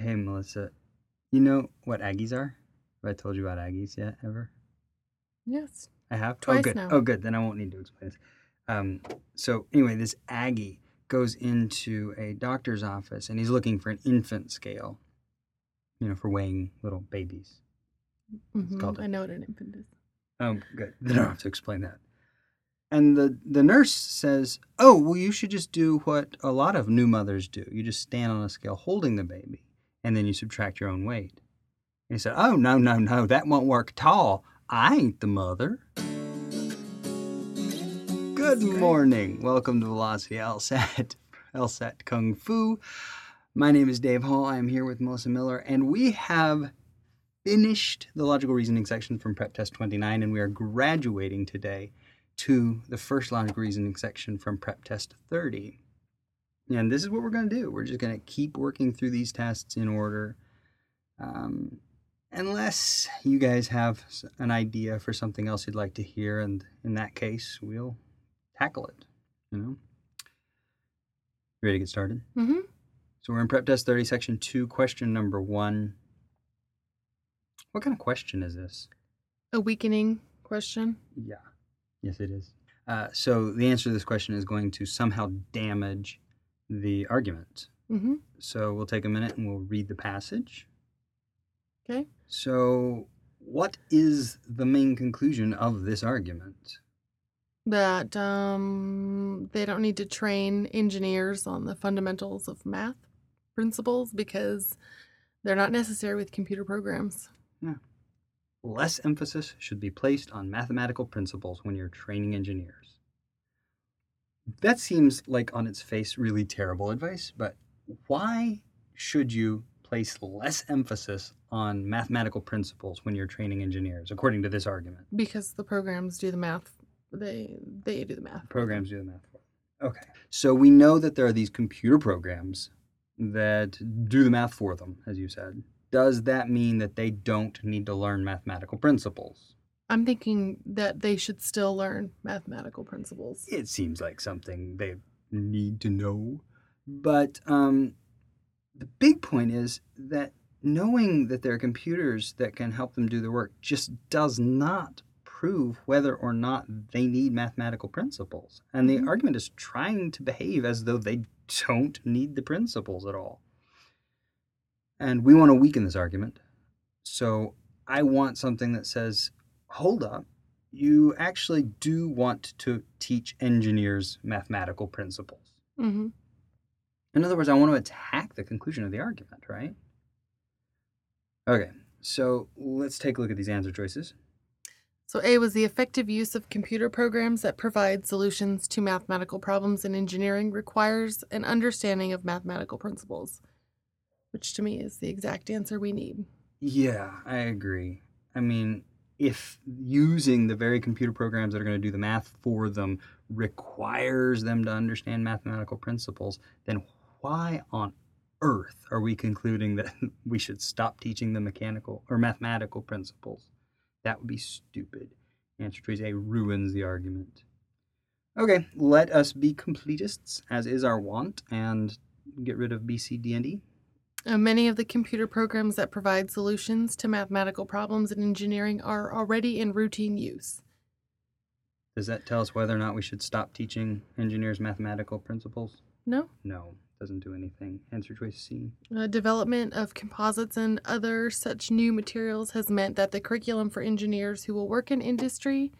Hey, Melissa. You know what Aggies are? Have I told you about Aggies yet, ever? Yes. I have? oh, Twice good. now. Oh, good. Then I won't need to explain this. Um, so, anyway, this Aggie goes into a doctor's office and he's looking for an infant scale, you know, for weighing little babies. Mhm, called a- I know what an infant is. Oh, good. Then I don't have to explain that. And the, the nurse says, Oh, well, you should just do what a lot of new mothers do. You just stand on a scale holding the baby, and then you subtract your own weight. And he said, Oh, no, no, no, that won't work at all. I ain't the mother. Good morning. Welcome to Velocity LSAT, LSAT Kung Fu. My name is Dave Hall. I am here with Melissa Miller, and we have finished the logical reasoning section from Prep Test 29, and we are graduating today to the first logical reasoning section from Prep Test 30. And this is what we're going to do. We're just going to keep working through these tests in order. Um, unless you guys have an idea for something else you'd like to hear, and in that case, we'll tackle it. You know? Ready to get started? Mm-hmm. So we're in Prep Test 30, Section 2, question number 1. What kind of question is this? A weakening question. Yeah. Yes, it is. Uh, so the answer to this question is going to somehow damage the argument. Mm-hmm. So we'll take a minute and we'll read the passage. Okay. So, what is the main conclusion of this argument? That um, they don't need to train engineers on the fundamentals of math principles because they're not necessary with computer programs. Yeah. Less emphasis should be placed on mathematical principles when you're training engineers. That seems like on its face really terrible advice, but why should you place less emphasis on mathematical principles when you're training engineers, according to this argument? Because the programs do the math. They they do the math. Programs do the math. Okay. So we know that there are these computer programs that do the math for them, as you said. Does that mean that they don't need to learn mathematical principles? I'm thinking that they should still learn mathematical principles. It seems like something they need to know. But um, the big point is that knowing that there are computers that can help them do the work just does not prove whether or not they need mathematical principles. And the Mhm. argument is trying to behave as though they don't need the principles at all. And we want to weaken this argument. So I want something that says, hold up, you actually do want to teach engineers mathematical principles. Mm-hmm. In other words, I want to attack the conclusion of the argument, right? Okay, so let's take a look at these answer choices. So A was the effective use of computer programs that provide solutions to mathematical problems in engineering requires an understanding of mathematical principles, which to me is the exact answer we need. Yeah, I agree. I mean, if using the very computer programs that are going to do the math for them requires them to understand mathematical principles, then why on earth are we concluding that we should stop teaching the mechanical or mathematical principles? That would be stupid. Answer choice A ruins the argument. Okay, let us be completists, as is our wont, and get rid of B, C, D, and E. Uh, many of the computer programs that provide solutions to mathematical problems in engineering are already in routine use. Does that tell us whether or not we should stop teaching engineers mathematical principles? No? No, doesn't do anything. Answer choice C. Uh, development of composites and other such new materials has meant that the curriculum for engineers who will work in industry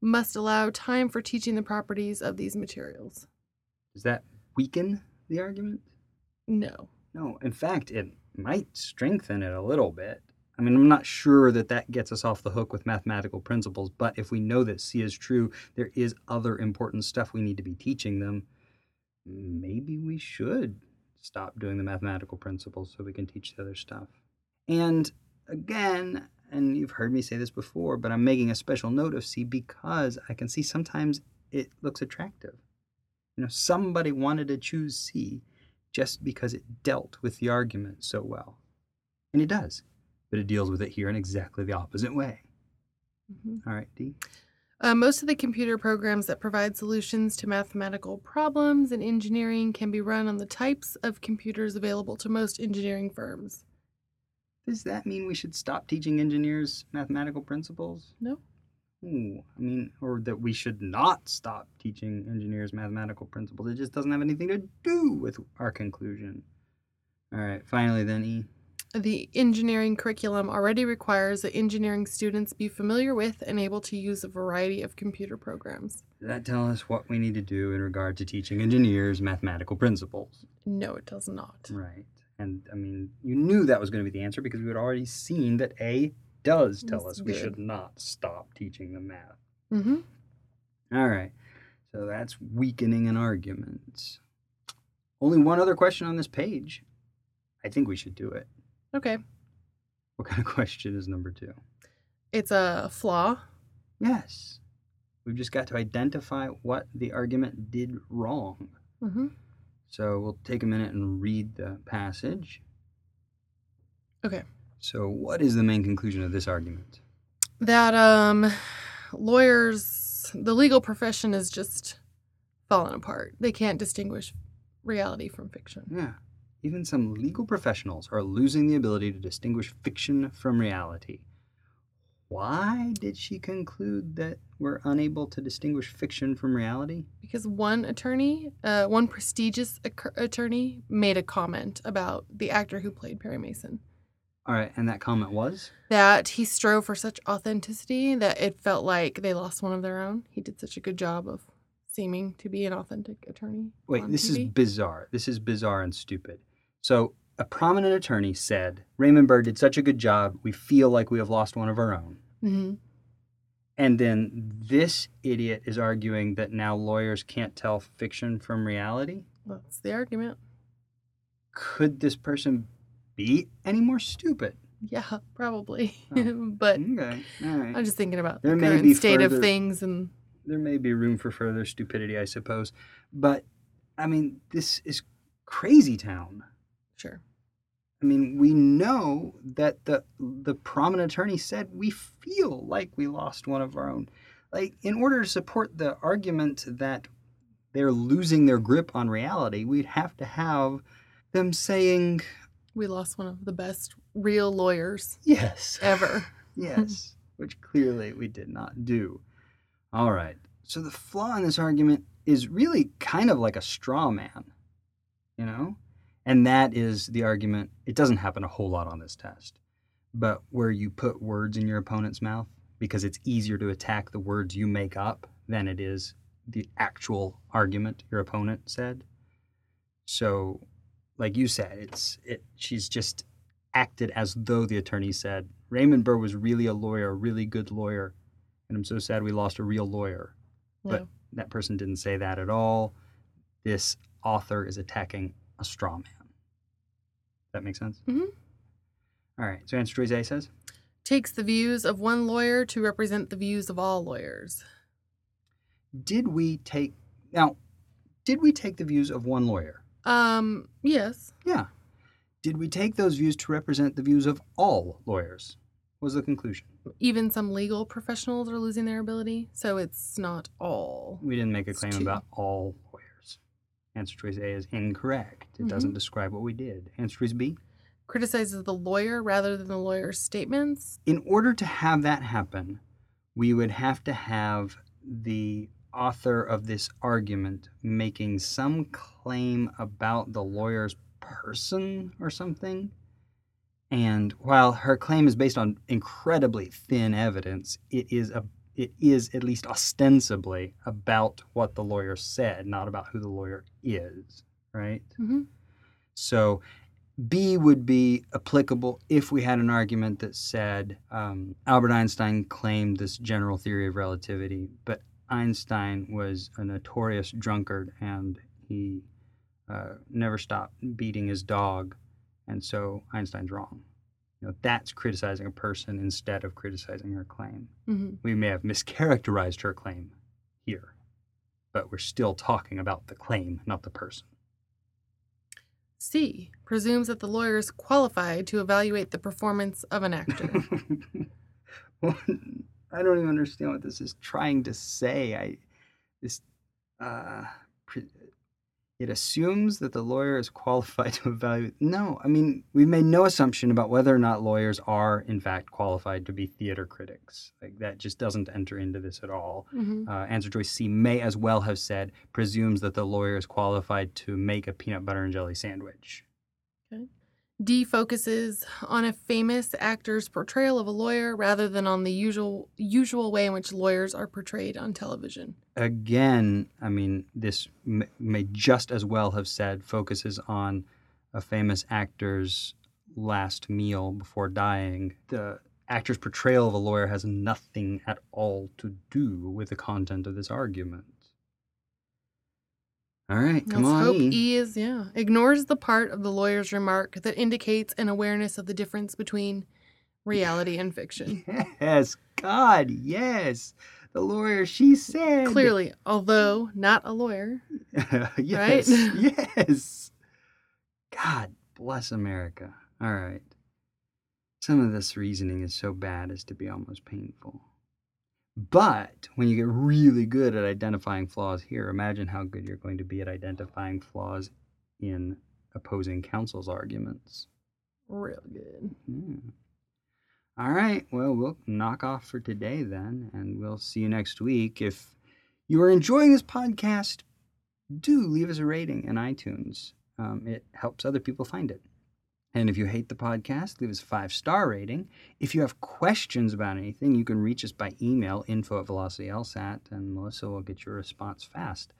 must allow time for teaching the properties of these materials. Does that weaken the argument? No. No, in fact, it might strengthen it a little bit. I mean, I'm not sure that that gets us off the hook with mathematical principles, but if we know that C is true, there is other important stuff we need to be teaching them. Maybe we should stop doing the mathematical principles so we can teach the other stuff. And again, and you've heard me say this before, but I'm making a special note of C because I can see sometimes it looks attractive. You know, somebody wanted to choose C just because it dealt with the argument so well. And it does, but it deals with it here in exactly the opposite way. Mhm. All right, D. Uh, most of the computer programs that provide solutions to mathematical problems in engineering can be run on the types of computers available to most engineering firms. Does that mean we should stop teaching engineers mathematical principles? No. Ooh, I mean, or that we should not stop teaching engineers mathematical principles. It just doesn't have anything to do with our conclusion. All right, finally, then, E. The engineering curriculum already requires that engineering students be familiar with and able to use a variety of computer programs. Does that tell us what we need to do in regard to teaching engineers mathematical principles? No, it does not. Right. And I mean, you knew that was going to be the answer because we had already seen that A does tell That's us we should not stop teaching them math. Mm-hmm. All right. So that's weakening an argument. Only one other question on this page. I think we should do it. Okay. What kind of question is number two? It's a flaw. Yes. We've just got to identify what the argument did wrong. Mm-hmm. So we'll take a minute and read the passage. Okay. So, what is the main conclusion of this argument? That um, lawyers, the legal profession is just falling apart. They can't distinguish reality from fiction. Yeah. Even some legal professionals are losing the ability to distinguish fiction from reality. Why did she conclude that we're unable to distinguish fiction from reality? Because one attorney, uh, one prestigious ac- attorney, made a comment about the actor who played Perry Mason. All right, and that comment was? That he strove for such authenticity that it felt like they lost one of their own. He did such a good job of seeming to be an authentic attorney. Wait, this is bizarre. This is bizarre and stupid. So, a prominent attorney said, Raymond Burr did such a good job, we feel like we have lost one of our own. Mhm. And then this idiot is arguing that now lawyers can't tell fiction from reality? That's the argument. Could this person be any more stupid? Yeah, probably. Oh. but Okay, all right. I'm just thinking about There the current state further- of things and There may be room for further stupidity, I suppose. But, I mean, this is crazy town. sure. I mean, we know that the the prominent attorney said we feel like we lost one of our own. Like, in order to support the argument that they're losing their grip on reality, we'd have to have them saying, We lost one of the best real lawyers yes, ever. yes, which clearly we did not do. All right. So the flaw in this argument is really kind of like a straw man, you know? And that is the argument. It doesn't happen a whole lot on this test, but where you put words in your opponent's mouth because it's easier to attack the words you make up than it is the actual argument your opponent said. So, like you said, it's it she's just acted as though the attorney said Raymond Burr was really a lawyer, a really good lawyer, and I'm so sad we lost a real lawyer. But that person didn't say that at all. This author is attacking a straw man. That makes sense? Mhm. All right. So answer choice A says Takes the views of one lawyer to represent the views of all lawyers. Did we take now? Did we take the views of one lawyer? Um, yes. Yeah. Did we take those views to represent the views of all lawyers? Was the conclusion. Even some legal professionals are losing their ability, so it's not all. We didn't make a claim about all lawyers. Answer choice A is incorrect. It doesn't describe what we did. Answer choice B. Criticizes the lawyer rather than the lawyer's statements. In order to have that happen, we would have to have the author of this argument making some claim about the lawyer's person or something. And while her claim is based on incredibly thin evidence, it is a it is at least ostensibly about what the lawyer said, not about who the lawyer is, right? hmm So B would be applicable if we had an argument that said um, Albert Einstein claimed this general theory of relativity, but Einstein was a notorious drunkard and he uh, never stopped beating his dog, and so Einstein's wrong. You know, that's criticizing a person instead of criticizing her claim. hmm We may have mischaracterized her claim here, but we're still talking about the claim, not the person. C. Presumes that the lawyer is qualified to evaluate the performance of an actor. I don't even understand what this is trying to say. I this uh, pre- it assumes that the lawyer is qualified to evaluate. No, I mean we've made no assumption about whether or not lawyers are in fact qualified to be theater critics. Like that just doesn't enter into this at all. Mhm. Uh, answer choice C may as well have said presumes that the lawyer is qualified to make a peanut butter and jelly sandwich. D focuses on a famous actor's portrayal of a lawyer rather than on the usual usual way in which lawyers are portrayed on television. again, I mean, this may just as well have said focuses on a famous actor's last meal before dying. The actor's portrayal of a lawyer has nothing at all to do with the content of this argument. All right, come Let's on. hope E. E is yeah ignores the part of the lawyer's remark that indicates an awareness of the difference between reality and fiction. Yes, God, yes. The lawyer, she said. Clearly, although not a lawyer, yes, Right? yes. God bless America. All right. Some of this reasoning is so bad as to be almost painful. But when you get really good at identifying flaws here, imagine how good you're going to be at identifying flaws in opposing counsel's arguments. real good. Hmm. All right. Well, we'll knock off for today then, and we'll see you next week. If you are enjoying this podcast, do leave us a rating in iTunes. Um, it helps other people find it. And if you hate the podcast, leave us a five star rating. If you have questions about anything, you can reach us by email info at velocitylsat, and Melissa will get your response fast.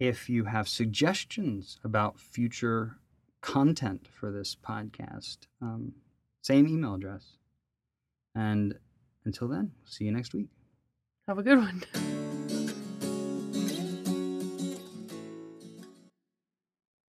If you have suggestions about future content for this podcast, um, same email address. And until then, see you next week. Have a good one.